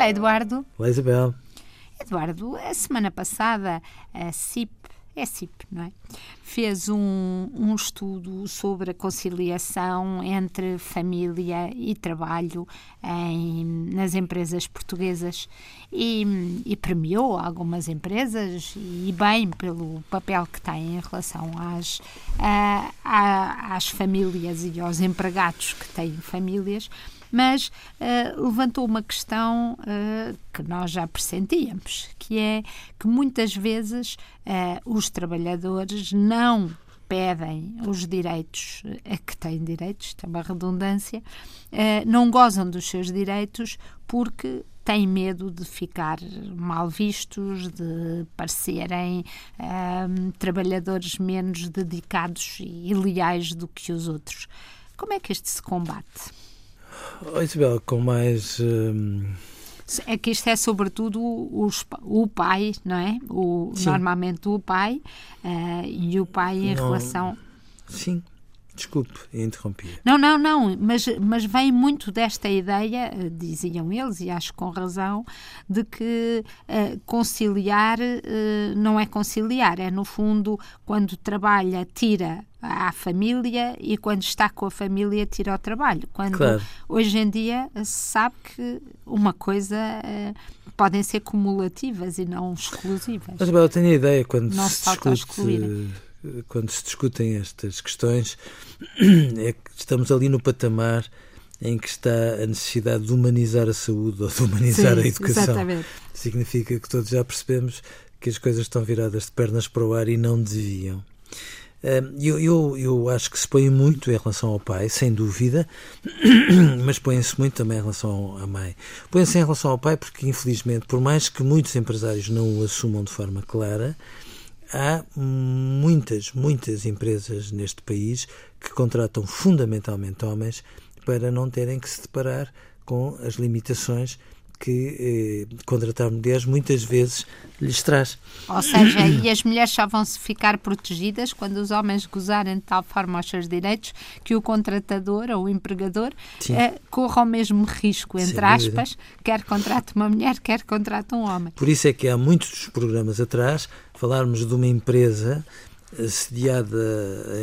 Olá, Eduardo. Olá, Isabel. Eduardo, a semana passada a CIP, é CIP, não é? Fez um, um estudo sobre a conciliação entre família e trabalho em, nas empresas portuguesas e, e premiou algumas empresas e bem pelo papel que têm em relação às, a, a, às famílias e aos empregados que têm famílias mas uh, levantou uma questão uh, que nós já pressentíamos, que é que muitas vezes uh, os trabalhadores não pedem os direitos a que têm direitos, é uma redundância, não gozam dos seus direitos porque têm medo de ficar mal vistos, de parecerem trabalhadores menos dedicados e leais do que os outros. Como é que este se combate? Oh, Isabel, com mais. Hum... É que isto é sobretudo os, o pai, não é? O, normalmente o pai uh, e o pai em não, relação. Sim, Desculpe, interrompi. Não, não, não, mas, mas vem muito desta ideia, eh, diziam eles, e acho com razão, de que uh, conciliar não é conciliar, é no fundo quando trabalha, tira à família e quando está com a família tira ao trabalho. Quando claro. hoje em dia se sabe que uma coisa uh, podem ser cumulativas e não exclusivas. Mas eu tenho a ideia quando não se, se discute quando se discutem estas questões, é que estamos ali no patamar em que está a necessidade de humanizar a saúde ou de humanizar Sim, a educação. Exatamente. Significa que todos já percebemos que as coisas estão viradas de pernas para o ar e não deviam. Eu, eu, eu acho que se põe muito em relação ao pai, sem dúvida, mas põe-se muito também em relação à mãe. Põe-se em relação ao pai porque, infelizmente, por mais que muitos empresários não o assumam de forma clara, há muitas, muitas empresas neste país que contratam fundamentalmente homens para não terem que se deparar com as limitações que eh, contratar mulheres muitas vezes lhes traz. Ou seja, e as mulheres só vão se ficar protegidas quando os homens gozarem de tal forma os seus direitos que o contratador ou o empregador eh, corra o mesmo risco, entre aspas, quer contrate uma mulher, quer contrate um homem. Por isso é que há muitos programas atrás falarmos de uma empresa sediada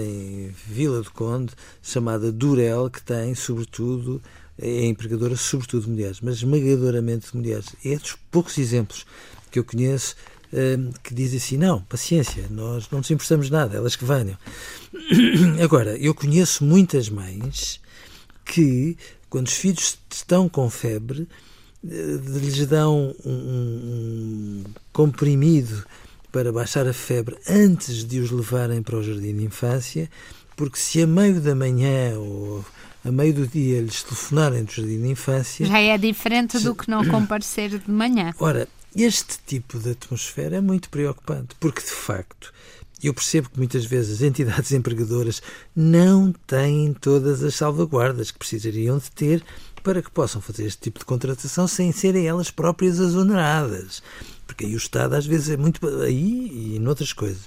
em Vila do Conde, chamada Durel, que tem, sobretudo, é empregadora sobretudo de mulheres, mas esmagadoramente de mulheres. É dos poucos exemplos que eu conheço hum, que dizem assim: não, paciência, nós não nos importamos nada, elas que venham. Agora, eu conheço muitas mães que, quando os filhos estão com febre, eh, lhes dão um, um comprimido para baixar a febre antes de os levarem para o jardim de infância, porque se a meio da manhã ou a meio do dia lhes telefonarem do jardim de infância. Já é diferente do que não comparecer de manhã. Ora, este tipo de atmosfera é muito preocupante, porque de facto eu percebo que muitas vezes as entidades empregadoras não têm todas as salvaguardas que precisariam de ter para que possam fazer este tipo de contratação sem serem elas próprias exoneradas. Porque aí o Estado às vezes é muito. aí e noutras coisas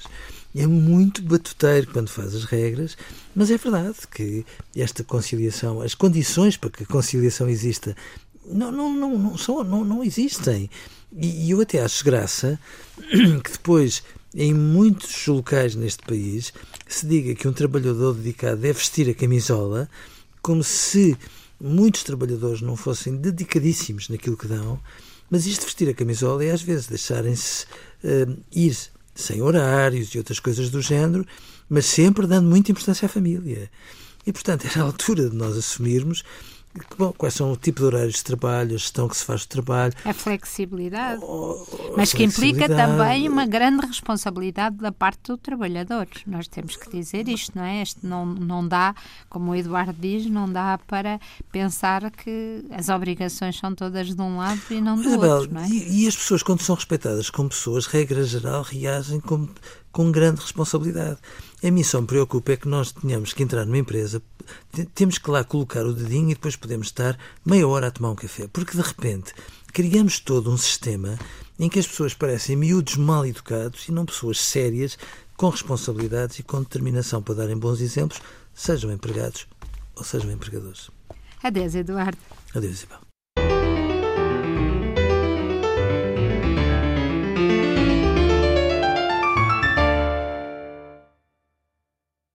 é muito batuteiro quando faz as regras, mas é verdade que esta conciliação, as condições para que a conciliação exista, não, não, não, não, são, não, não existem. E, e eu até acho graça que depois, em muitos locais neste país, se diga que um trabalhador dedicado deve vestir a camisola como se muitos trabalhadores não fossem dedicadíssimos naquilo que dão, mas isto vestir a camisola é às vezes deixarem-se uh, ir sem horários e outras coisas do género, mas sempre dando muita importância à família. E, portanto, era a altura de nós assumirmos Bom, quais são o tipo de horários de trabalho, a gestão que se faz do trabalho. A flexibilidade. Oh, oh mas que implica também uma grande responsabilidade da parte do trabalhador. Nós temos que dizer isto, não é? Este não, não dá, como o Eduardo diz, não dá para pensar que as obrigações são todas de um lado e não do Isabel, outro, não é? E, e as pessoas, quando são respeitadas como pessoas, regra geral, reagem como com grande responsabilidade. A mim só me preocupa é que nós tenhamos que entrar numa empresa, temos que lá colocar o dedinho e depois podemos estar meia hora a tomar um café. Porque de repente criamos todo um sistema em que as pessoas parecem miúdos mal educados e não pessoas sérias, com responsabilidades e com determinação para darem bons exemplos, sejam empregados ou sejam empregadores. Adeus, Eduardo. Adeus, Isabel.